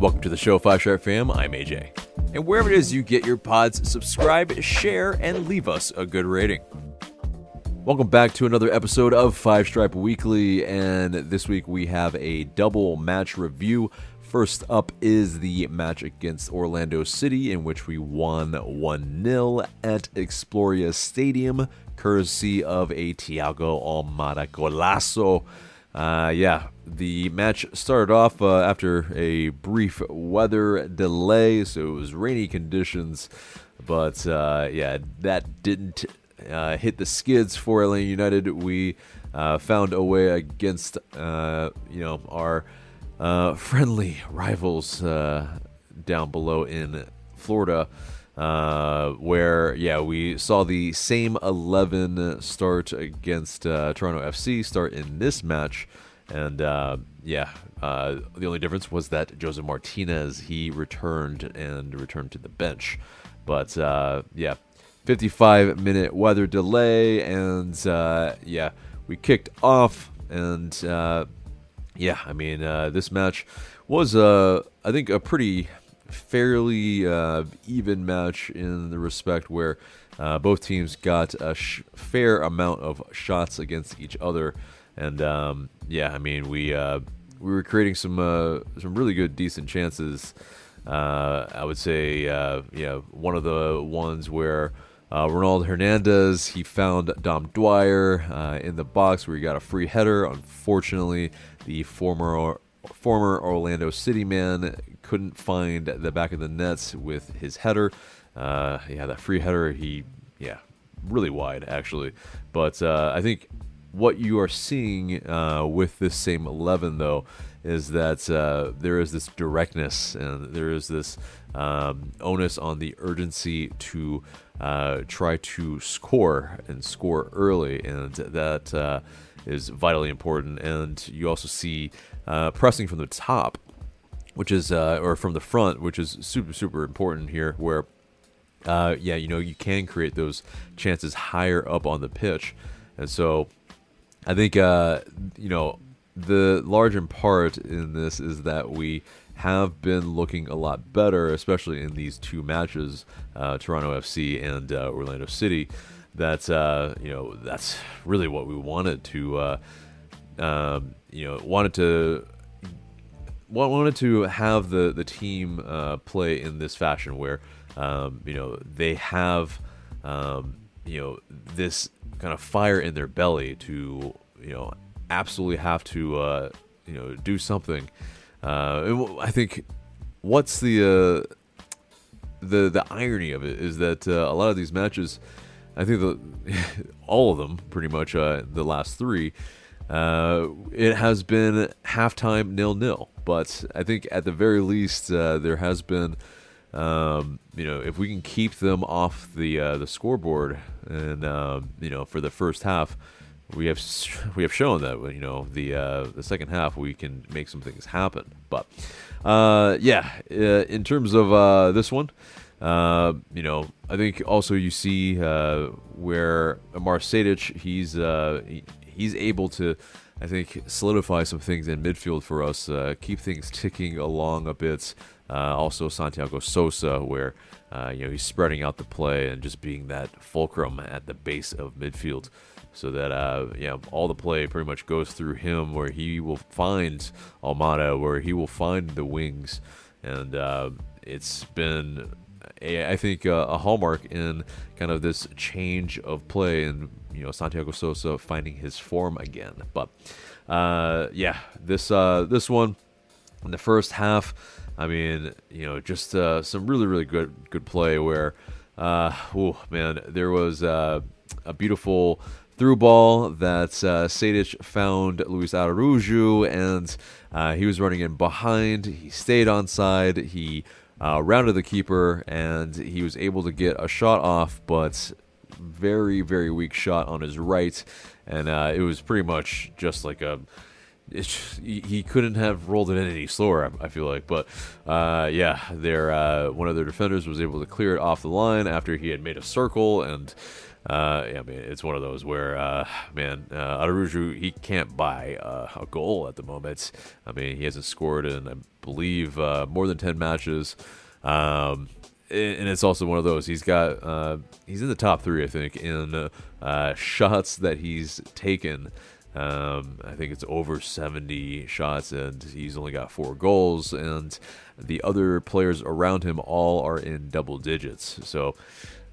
Welcome to the show, Five Stripe Fam. I'm AJ. And wherever it is you get your pods, subscribe, share, and leave us a good rating. Welcome back to another episode of Five Stripe Weekly, and this week we have a double match review. First up is the match against Orlando City, in which we won 1 0 at Exploria Stadium, courtesy of a Thiago Almada golazo. Uh, yeah, the match started off uh, after a brief weather delay, so it was rainy conditions. But uh, yeah, that didn't uh, hit the skids for Atlanta United. We uh, found a way against uh, you know our uh friendly rivals uh down below in Florida. Uh, where yeah we saw the same 11 start against uh, Toronto FC start in this match. And uh, yeah uh, the only difference was that Josef Martinez he returned and returned to the bench. But uh, yeah 55 minute weather delay and uh, yeah we kicked off. And yeah I mean this match was uh, I think a pretty fairly uh, even match in the respect where uh, both teams got a sh- fair amount of shots against each other, and um, yeah, I mean we uh, we were creating some uh, some really good, decent chances. Uh, I would say, uh, one of the ones where. Ronald Hernandez, he found Dom Dwyer in the box where he got a free header. Unfortunately, the former former Orlando City man couldn't find the back of the nets with his header. Uh, yeah, that free header, he, yeah, really wide actually. But uh, I think what you are seeing uh, with this same 11, though, is that uh, there is this directness and there is this um, onus on the urgency to uh, try to score and score early, and that uh, is vitally important. And you also see uh, pressing from the top which is uh, or from the front, which is super super important here. Where, uh, yeah, you know, you can create those chances higher up on the pitch, and so I think uh, you know the large in part in this is that we have been looking a lot better, especially in these two matches, uh, Toronto FC and uh, Orlando City. That uh, you know that's really what we wanted to. Uh, um, you know, wanted to wanted to have the the team uh, play in this fashion where um, you know they have um, you know this kind of fire in their belly to you know absolutely have to uh, you know do something. Uh, I think what's the uh, the the irony of it is that uh, a lot of these matches, I think the all of them pretty much uh, the last three. Uh, it has been halftime nil nil. But I think at the very least, uh, there has been, um, you know, if we can keep them off the uh, the scoreboard, and um, you know, for the first half, we have we have shown that you know the uh, the second half we can make some things happen. But uh, yeah, uh, in terms of uh, this one. Uh, you know, I think also you see uh, where Amar Sejdic, he's uh, he, he's able to I think, solidify some things in midfield for us, uh, keep things ticking along a bit. Uh, also, Santiago Sosa, where uh, you know he's spreading out the play and just being that fulcrum at the base of midfield, so that yeah, all the play pretty much goes through him, where he will find Almada, where he will find the wings, and it's been a, I think uh, a hallmark in kind of this change of play and you know Santiago Sosa finding his form again. But uh, yeah, this uh, this one in the first half, I mean, you know, just uh, some really really good good play where, uh, oh man, there was uh, a beautiful through ball that uh, Sejdic found Luis Araujo, and uh, he was running in behind. He stayed on side. He uh, rounded the keeper, and he was able to get a shot off, but very, very weak shot on his right, and uh, it was pretty much just like a. he couldn't have rolled it in any slower. I, feel like, but uh, yeah, their uh, one of their defenders was able to clear it off the line after he had made a circle, and uh, yeah, I mean, it's one of those where, uh, man, uh, Araujo, he can't buy uh, a goal at the moment. I mean, he hasn't scored in, I believe, uh, more than 10 matches. Um, and it's also one of those. He's got, uh, he's in the top three, I think, in uh, shots that he's taken. Um, I think it's over 70 shots, and he's only got four goals. And the other players around him all are in double digits. So,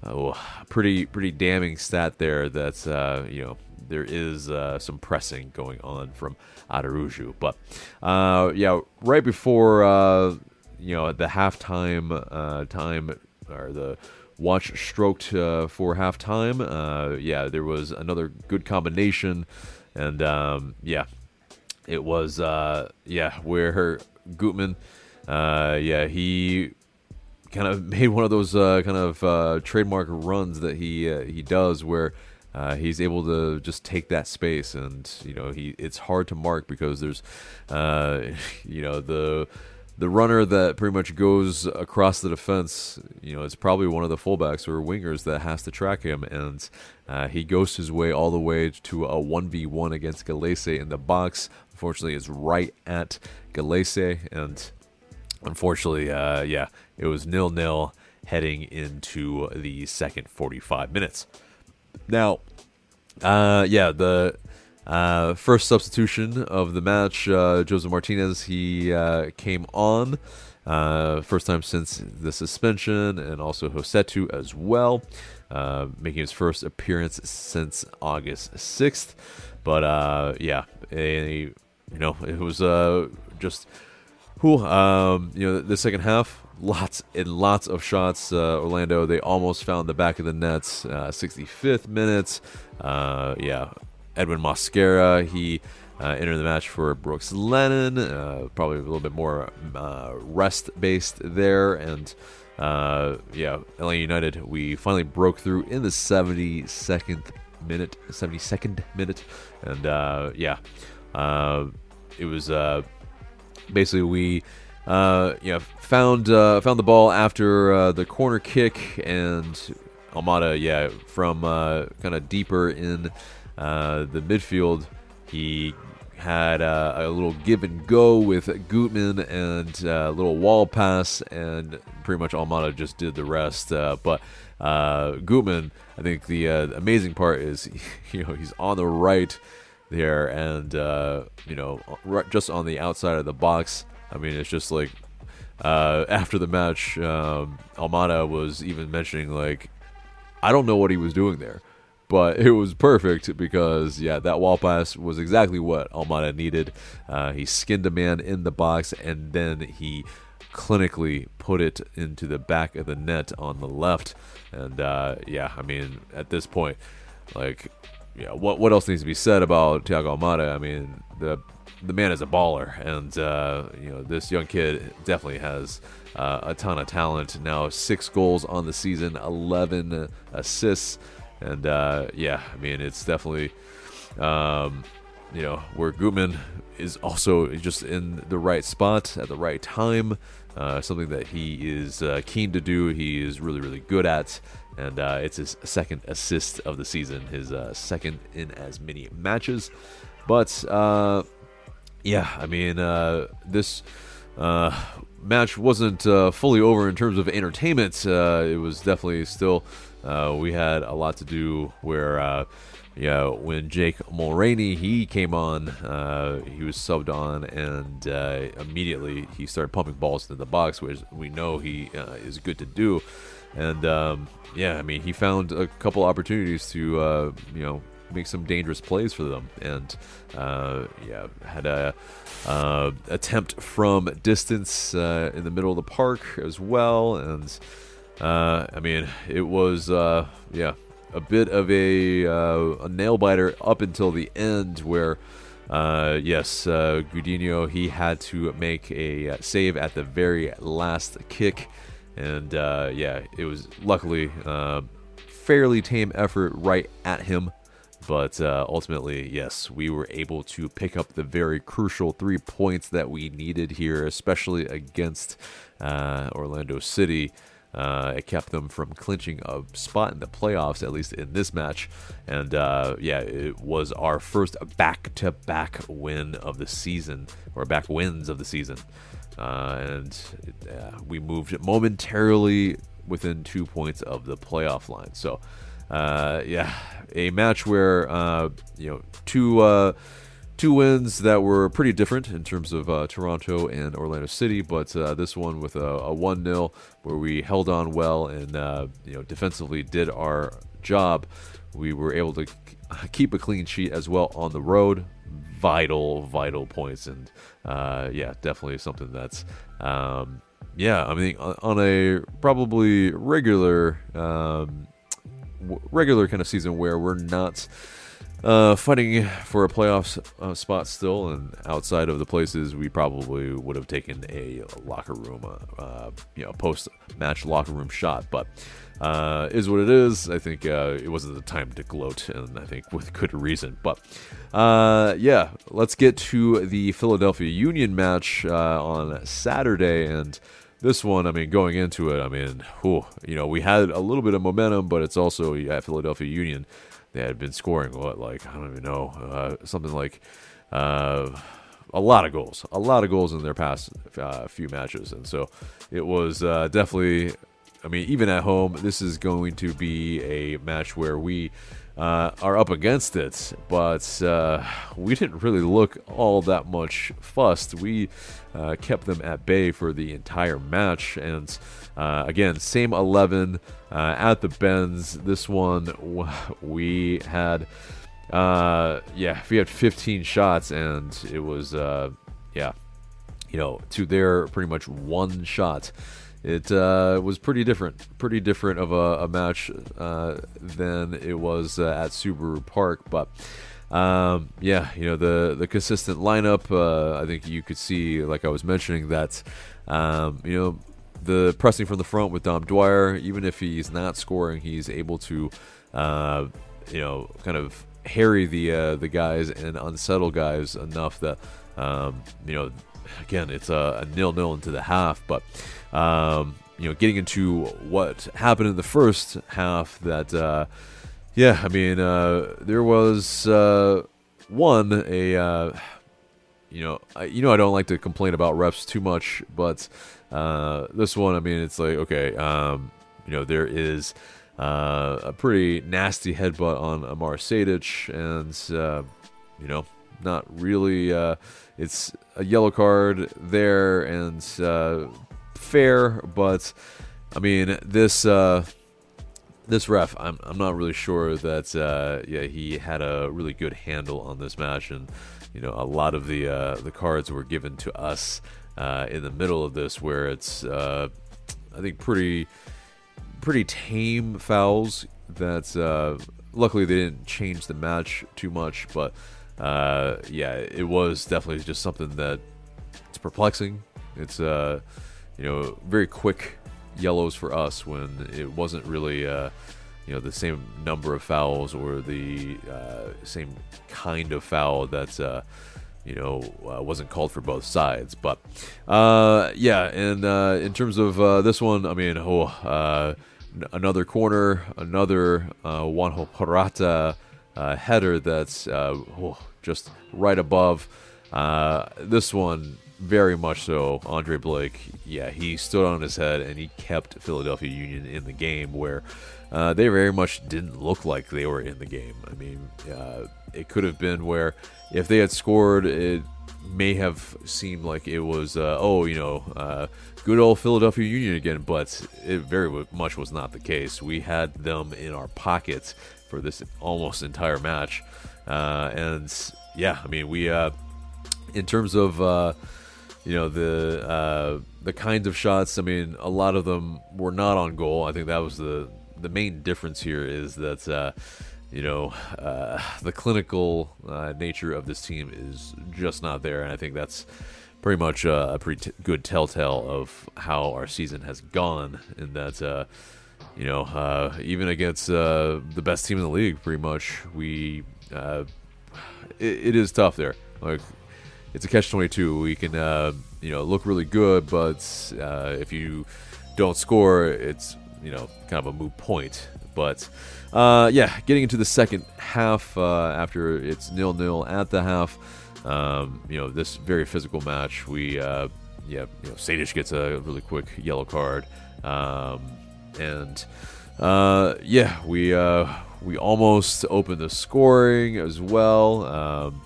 oh, pretty pretty damning stat there. That uh, you know there is uh, some pressing going on from Araujo. But uh, yeah, right before uh, you know the halftime uh, time or the watch stroked uh, for halftime. Uh, yeah, there was another good combination, and um, yeah, it was uh, yeah where Gutman, uh, yeah he kind of made one of those uh, kind of uh, trademark runs that he uh, he does where. Uh, he's able to just take that space, and you know he. It's hard to mark because there's, you know, the the runner that pretty much goes across the defense, you know, is probably one of the fullbacks or wingers that has to track him, and uh, he goes his way all the way to a one v one against Gallese in the box. Unfortunately, it's right at Gallese, and unfortunately, uh, yeah, it was nil nil heading into the second forty five minutes. Now, uh, yeah, the uh, first substitution of the match, uh, Josef Martinez, he uh, came on. Uh, first time since the suspension, and also Rossetto as well, uh, making his first appearance since August 6th. But uh, yeah, a, you know, it was just who, um, you know, the second half, lots and lots of shots. Orlando, they almost found the back of the nets. 65th minutes, yeah, Edwin Mosquera. He uh, entered the match for Brooks Lennon, uh, probably a little bit more uh, rest based there. And uh, yeah, ATL United, we finally broke through in the 72nd minute, 72nd minute. And yeah, it was basically we. Uh, yeah, found uh, found the ball after uh, the corner kick, and Almada, yeah, from kind of deeper in uh, the midfield, he had uh, a little give and go with Gutman and uh, a little wall pass, and pretty much Almada just did the rest. Uh, but uh, Gutman, I think the uh, amazing part is, you know, he's on the right there, and you know, just on the outside of the box. I mean, it's just like after the match, um, Almada was even mentioning like, I don't know what he was doing there but it was perfect because yeah, that wall pass was exactly what Almada needed. Uh, he skinned a man in the box and then he clinically put it into the back of the net on the left. And uh, yeah, I mean, at this point, like, yeah, what what else needs to be said about Thiago Almada? I mean, the the man is a baller, and uh, you know this young kid definitely has uh, a ton of talent. Now six goals on the season, eleven assists. And uh, yeah, I mean, it's definitely, um, you know, where Gutman is also just in the right spot at the right time. Uh, something that he is uh, keen to do. He is really, really good at. And uh, it's his second assist of the season, his uh, second in as many matches. But uh, yeah, I mean, this match wasn't fully over in terms of entertainment. it was definitely still uh, we had a lot to do where, uh, yeah, when Jake Mulraney he came on, uh, he was subbed on, and uh, immediately he started pumping balls into the box, which we know he uh, is good to do. And um, yeah, I mean, he found a couple opportunities to, uh, you know, make some dangerous plays for them, and yeah, had a attempt from distance in the middle of the park as well, and. Uh, I mean, it was uh, yeah a bit of a, uh, a nail biter up until the end, where uh, yes, uh, Gudinho he had to make a uh, save at the very last kick, and uh, yeah, it was luckily fairly tame effort right at him. But ultimately, yes, we were able to pick up the very crucial three points that we needed here, especially against Orlando City. Uh, it kept them from clinching a spot in the playoffs, at least in this match. And uh, yeah, it was our first back to back win of the season, or back wins of the season. Uh, and uh, we moved momentarily within two points of the playoff line. So, uh, yeah, a match where, uh, you know, two two wins that were pretty different in terms of uh, Toronto and Orlando City, but uh, this one with a, 1 0 where we held on well and uh, you know defensively did our job. We were able to keep a clean sheet as well on the road. Vital, vital points, and uh, yeah, definitely something that's um, yeah. I mean, on a probably regular, um, regular kind of season where we're not uh, fighting for a playoff uh, spot still, and outside of the places we probably would have taken a locker room, uh, uh you know, post match locker room shot. But uh, is what it is. I think uh, it wasn't the time to gloat, and I think with good reason. But yeah, let's get to the Philadelphia Union match on Saturday, and this one, I mean, going into it, I mean, whew, you know, we had a little bit of momentum, but it's also yeah, Philadelphia Union they had been scoring what like I don't even know uh, something like uh, a lot of goals, a lot of goals in their past uh, few matches, and so it was uh, definitely. I mean, even at home, this is going to be a match where we uh, are up against it, but uh, we didn't really look all that much fussed. We uh, kept them at bay for the entire match, and uh, again, same 11 uh, at the Benz. This one we had, uh, yeah, we had 15 shots, and it was, yeah, you know, to their pretty much one shot it uh, was pretty different, pretty different of a, a match uh, than it was uh, at Subaru Park. But um, yeah, you know the the consistent lineup. Uh, I think you could see, like I was mentioning, that um, you know the pressing from the front with Dom Dwyer. Even if he's not scoring, he's able to uh, you know kind of harry the uh, the guys and unsettle guys enough that um, you know again it's a, a nil nil into the half, but um, you know, getting into what happened in the first half, that uh, yeah, I mean, uh, there was uh, one a uh, you know, I, you know, I don't like to complain about refs too much, but uh, this one, I mean, it's like okay, um, you know, there is. Uh, a pretty nasty headbutt on Amar Sejdic, and uh, you know, not really. It's a yellow card there, and uh, fair, but I mean this uh, this ref, I'm I'm not really sure that uh, yeah he had a really good handle on this match, and you know a lot of the uh, the cards were given to us uh, in the middle of this, where it's uh, I think pretty pretty tame fouls that uh, luckily they didn't change the match too much, but uh, yeah, it was definitely just something that it's perplexing. It's uh, you know, very quick yellows for us when it wasn't really, uh, you know, the same number of fouls or the uh, same kind of foul that, uh, you know, uh, wasn't called for both sides. But uh, yeah, and uh, in terms of uh, this one, I mean, oh, Uh, another corner, another uh, Juanjo Purata header that's oh, just right above. this one very much so. Andre Blake, yeah, he stood on his head and he kept Philadelphia Union in the game where uh, they very much didn't look like they were in the game. I mean, uh, it could have been where if they had scored, it may have seemed like it was, uh, oh, you know, uh, good old Philadelphia Union again, but it very much was not the case. We had them in our pockets for this almost entire match. Uh, and yeah, I mean, we, uh, in terms of you know the uh, the kinds of shots. I mean, a lot of them were not on goal. I think that was the the main difference here is that uh, you know uh, the clinical uh, nature of this team is just not there, and I think that's pretty much uh, a pretty t- good telltale of how our season has gone. In that uh, you know even against the best team in the league, pretty much we it, it is tough there. Like it's a catch 22. We can, uh, you know, look really good, but uh, if you don't score, it's you know kind of a moot point. But uh, yeah, getting into the second half uh, after it's nil nil at the half. Um, you know this very physical match. We uh, yeah, you know gets a really quick yellow card, um, and uh, yeah, we uh, we almost opened the scoring as well. Um,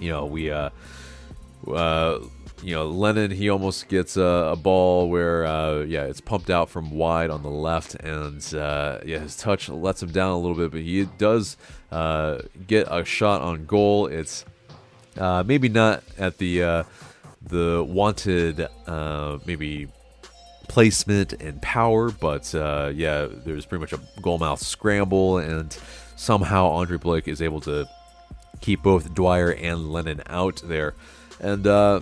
you know we uh, uh, you know, Lennon he almost gets a, a ball where uh, yeah, it's pumped out from wide on the left, and uh, yeah, his touch lets him down a little bit, but he does uh, get a shot on goal. It's uh, maybe not at the uh, the wanted uh, maybe placement and power, but yeah, there's pretty much a goalmouth scramble, and somehow Andre Blake is able to keep both Dwyer and Lennon out there. And uh,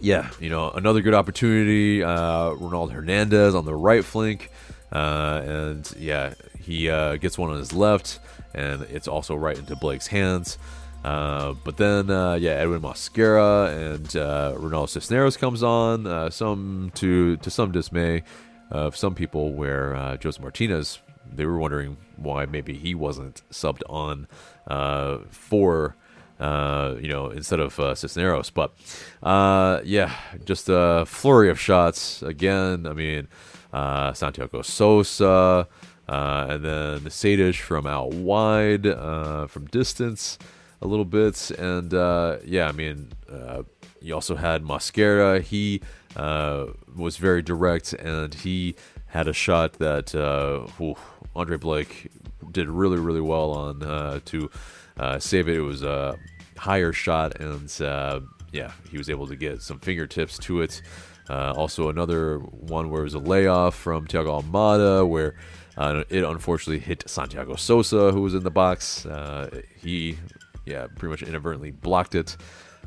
yeah, you know, another good opportunity. Uh, Ronald Hernandez on the right flank. Uh, and yeah, he uh, gets one on his left, and it's also right into Blake's hands. Uh, but then, uh, yeah, Edwin Mosquera and uh, Ronaldo Cisneros comes on. Uh, some to to some dismay of some people, where uh, Josef Martinez they were wondering why maybe he wasn't subbed on for you know, instead of Cisneros. But yeah, just a flurry of shots again. I mean, Santiago Sosa, and then Sejdic from out wide, from distance a little bit, and uh, yeah, I mean, uh, you also had Mosquera. He uh, was very direct, and he had a shot that uh, Andre Blake did really, really well on uh, to uh, save it. It was a higher shot, and uh, yeah, he was able to get some fingertips to it. Uh, also, another one where it was a layoff from Thiago Almada, where uh, it unfortunately hit Santiago Sosa, who was in the box. Uh, he, yeah, pretty much inadvertently blocked it.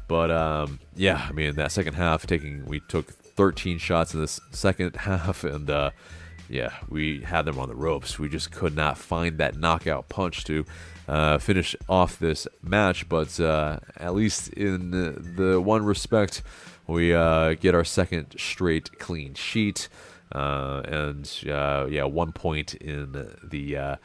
But um, yeah, I mean that second half, taking we took 13 shots in this second half, and uh, yeah, we had them on the ropes. We just could not find that knockout punch to uh, finish off this match. But uh, at least in the, one respect, we uh, get our second straight clean sheet. Uh, and uh, yeah, one point in the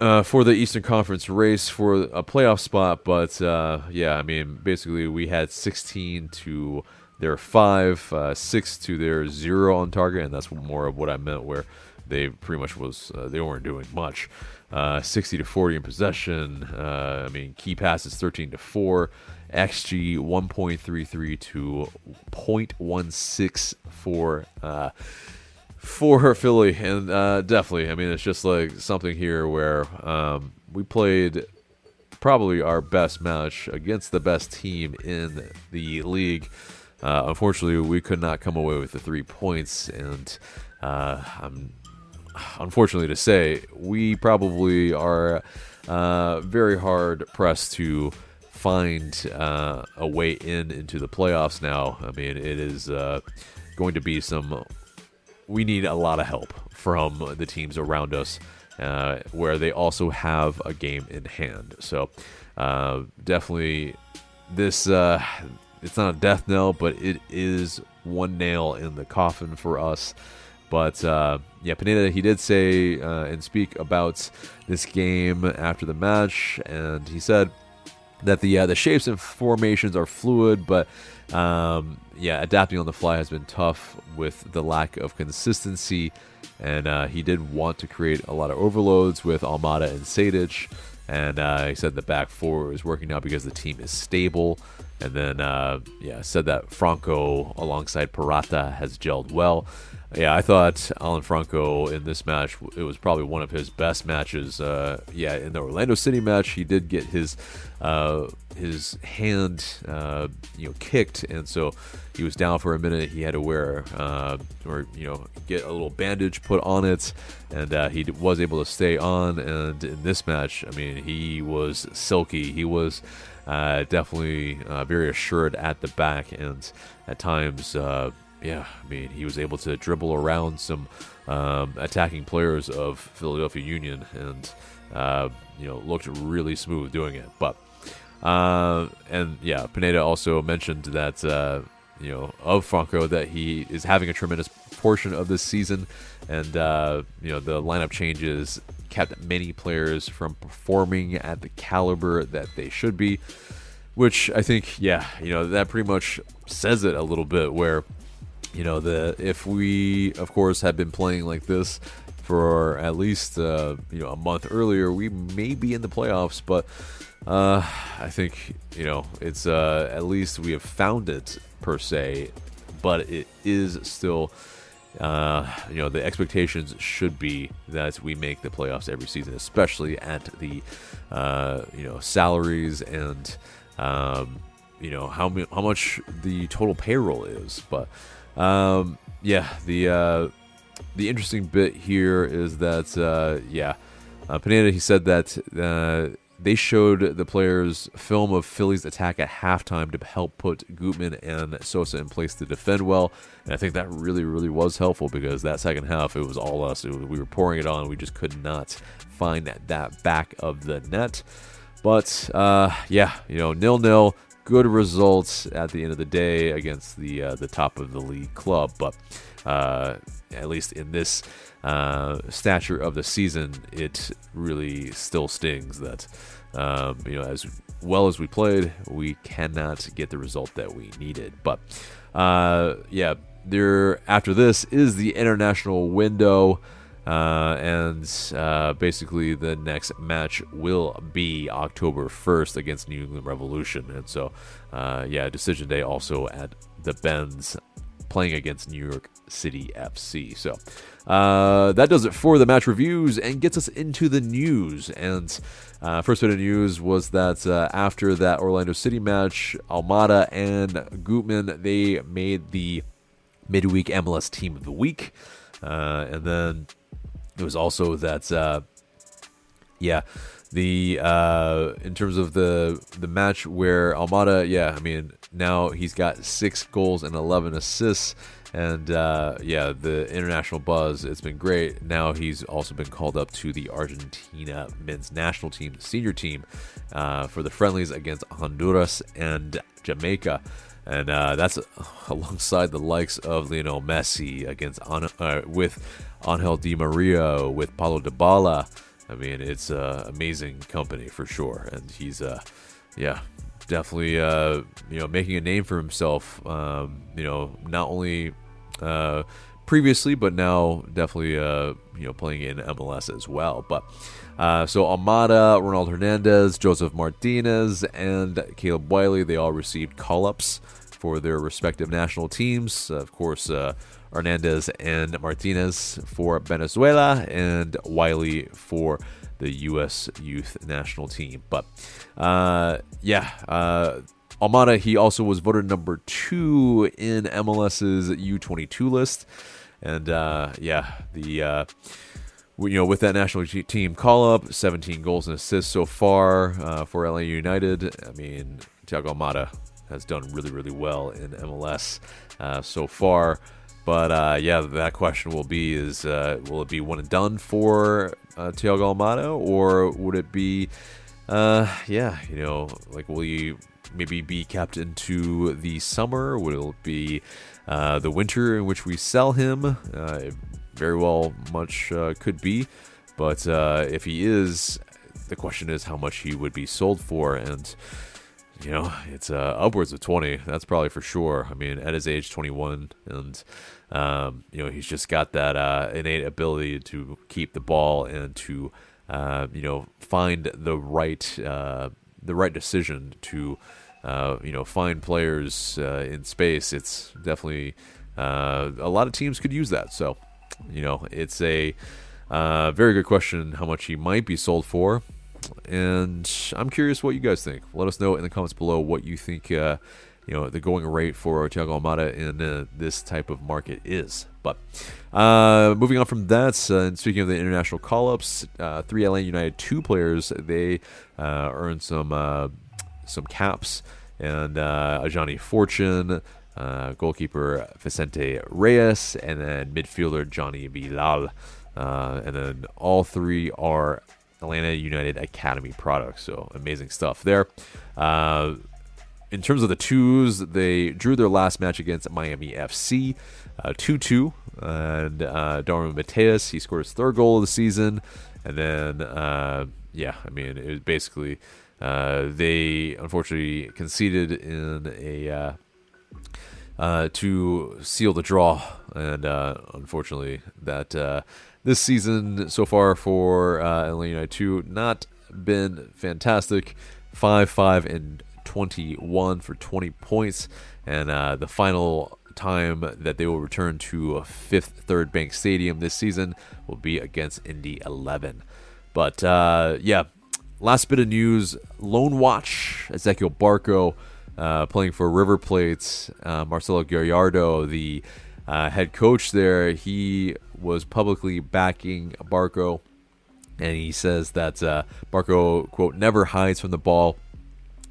uh, for the Eastern Conference race for a playoff spot. But uh, yeah, I mean, basically we had 16 to their five, uh, six to their zero on target, and that's more of what I meant where they pretty much was uh, they weren't doing much. Uh, 60 to 40 in possession. Uh, I mean, key passes 13 to 4. XG 1.33 to 0.16 for for Philly, and uh, definitely, I mean, it's just like something here where um, we played probably our best match against the best team in the league. Uh, unfortunately, we could not come away with the three points, and uh, I'm unfortunately to say, we probably are uh, very hard pressed to find uh, a way in into the playoffs now. I mean, it is uh, going to be some. We need a lot of help from the teams around us, uh, where they also have a game in hand. So, uh, definitely, this uh, it's not a death knell, but it is one nail in the coffin for us. But uh, yeah, Pineda, he did say uh, and speak about this game after the match, and he said that the uh, the shapes and formations are fluid, but um, yeah, adapting on the fly has been tough with the lack of consistency. And uh, he did want to create a lot of overloads with Almada and Sejdic. And uh, he said the back four is working now because the team is stable. And then, uh, yeah, said that Franco alongside Purata has gelled well. Yeah, I thought Alan Franco in this match, it was probably one of his best matches. Uh, yeah, in the Orlando City match, he did get his uh, his hand, uh, you know, kicked, and so he was down for a minute. He had to wear uh, or you know get a little bandage put on it, and uh, he was able to stay on. And in this match, I mean, he was silky. He was uh, definitely very assured at the back, and at times, yeah, I mean, he was able to dribble around some um, attacking players of Philadelphia Union, and uh, you know, looked really smooth doing it. But uh, and yeah, Pineda also mentioned that uh, you know of Franco that he is having a tremendous portion of this season, and uh, you know the lineup changes kept many players from performing at the caliber that they should be. Which I think, yeah, you know that pretty much says it a little bit. Where you know the if we of course had been playing like this for at least uh, you know a month earlier, we may be in the playoffs. But uh, I think you know it's uh, at least we have found it per se, but it is still. Uh, you know the expectations should be that we make the playoffs every season, especially at the uh, you know salaries and um, you know how how much the total payroll is. But um, yeah, the uh, the interesting bit here is that uh, yeah, uh, Pineda he said that uh, they showed the players film of Philly's attack at halftime to help put Gutman and Sosa in place to defend well, and I think that really really was helpful because that second half it was all us. Was, we were pouring it on. We just could not find that, that back of the net. But uh, yeah, you know, nil nil good results at the end of the day against the uh, the top of the league club. But uh, at least in this uh, stature of the season, it really still stings that um, you know as well as we played, we cannot get the result that we needed. But uh, yeah, there after this is the international window. Uh, and uh, basically, the next match will be October 1st against New England Revolution. And so, uh, yeah, decision day also at the Benz playing against New York City FC. So uh, that does it for the match reviews and gets us into the news. And uh, first bit of news was that uh, after that Orlando City match, Almada and Gutman they made the midweek MLS Team of the Week, and then it was also that, uh, yeah, the uh, in terms of the the match where Almada, yeah, I mean now he's got six goals and eleven assists, and uh, yeah, the international buzz it's been great. Now he's also been called up to the Argentina men's national team, senior team, uh, for the friendlies against Honduras and Jamaica and uh, that's alongside the likes of Lionel Messi against uh, with Angel Di Maria, with Paulo Dybala. I mean, it's uh, amazing company for sure, and he's uh, yeah, definitely uh, you know making a name for himself. Um, you know, not only uh, previously, but now definitely uh, you know playing in MLS as well. But uh, so Almada, Ronald Hernandez, Josef Martinez, and Caleb Wiley, they all received call ups for their respective national teams. of course, uh, Hernandez and Martinez for Venezuela, and Wiley for the U.S. youth national team. But uh, yeah, uh, Almada, he also was voted number two in MLS's U22 list. And uh, yeah, the uh, you know, with that national team call up, 17 goals and assists so far uh, for ATL United. I mean, Thiago Almada has done really, really well in MLS uh, so far. But uh, yeah, that question will be: Is uh, will it be one and done for uh, Thiago Almada, or would it be, uh, yeah, you know, like will you maybe be kept into the summer? Will it be uh, the winter in which we sell him? Uh, very well, much uh, could be. But if he is, the question is how much he would be sold for, and you know, it's uh, upwards of 20. That's probably for sure. I mean, at his age, 21, and um, you know, he's just got that uh, innate ability to keep the ball and to uh, you know find the right uh, the right decision to uh, you know find players uh, in space. It's definitely a lot of teams could use that. So you know, it's a very good question how much he might be sold for. And I'm curious what you guys think. Let us know in the comments below what you think, uh, you know, the going rate for Thiago Almada in uh, this type of market is. But uh, moving on from that, uh, and speaking of the international call-ups, uh, three ATL United two players they uh, earned some some caps, and Ajani Fortune. goalkeeper Vicente Reyes and then midfielder Johnny Bilal. and then all three are Atlanta United Academy products. So amazing stuff there. Uh, in terms of the twos, they drew their last match against Miami FC, uh, 2 2. And uh, Darwin Matheus, he scored his third goal of the season. And then, uh, yeah, I mean, it was basically uh, they unfortunately conceded in a. Uh, uh, to seal the draw, and uh, unfortunately, that this season so far for uh, Atlanta United two not been fantastic. Five, five, and 21 for 20 points. And uh, the final time that they will return to a fifth third bank stadium this season will be against Indy 11. But uh, yeah, last bit of news Loan Watch, Ezequiel Barco. Uh, playing for River Plate, uh, Marcelo Gallardo, the uh, head coach there, he was publicly backing Barco, and he says that uh, Barco, quote, never hides from the ball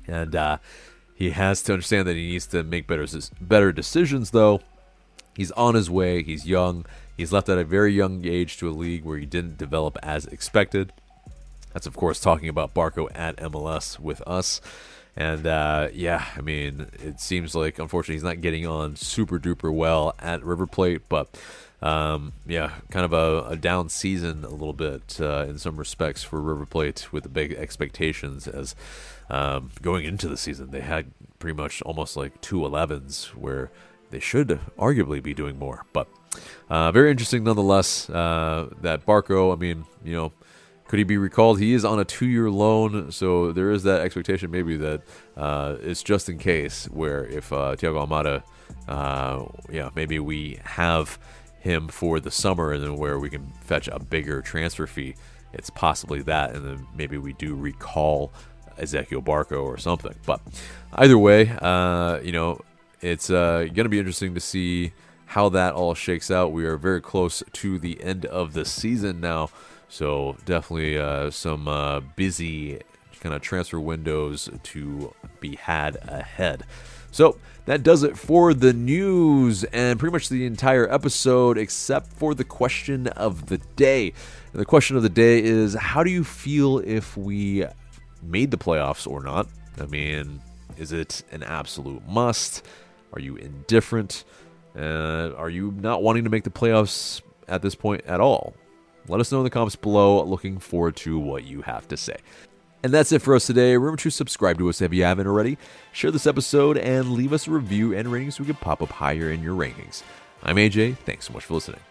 and uh, he has to understand that he needs to make better better decisions. Though he's on his way, he's young. He's left at a very young age to a league where he didn't develop as expected. That's of course talking about Barco at MLS with us. And uh, yeah, I mean, it seems like unfortunately he's not getting on super duper well at River Plate, but um, yeah, kind of a, a, down season a little bit uh, in some respects for River Plate with the big expectations as um, going into the season they had pretty much almost like two 11s where they should arguably be doing more. But uh, very interesting nonetheless uh, that Barco, I mean, you know, could he be recalled? He is on a two-year loan, so there is that expectation maybe that uh, it's just in case where if uh, Thiago Almada, uh, yeah, maybe we have him for the summer and then where we can fetch a bigger transfer fee. It's possibly that, and then maybe we do recall Ezequiel Barco or something. But either way, uh, you know, it's uh, going to be interesting to see how that all shakes out. We are very close to the end of the season now, so definitely uh, some uh, busy kind of transfer windows to be had ahead. So that does it for the news and pretty much the entire episode, except for the question of the day. And the question of the day is How do you feel if we made the playoffs or not? I mean, is it an absolute must? Are you indifferent? Uh, are you not wanting to make the playoffs at this point at all? Let us know in the comments below. Looking forward to what you have to say. And that's it for us today. Remember to subscribe to us if you haven't already. Share this episode and leave us a review and rating so we can pop up higher in your rankings. I'm AJ. Thanks so much for listening.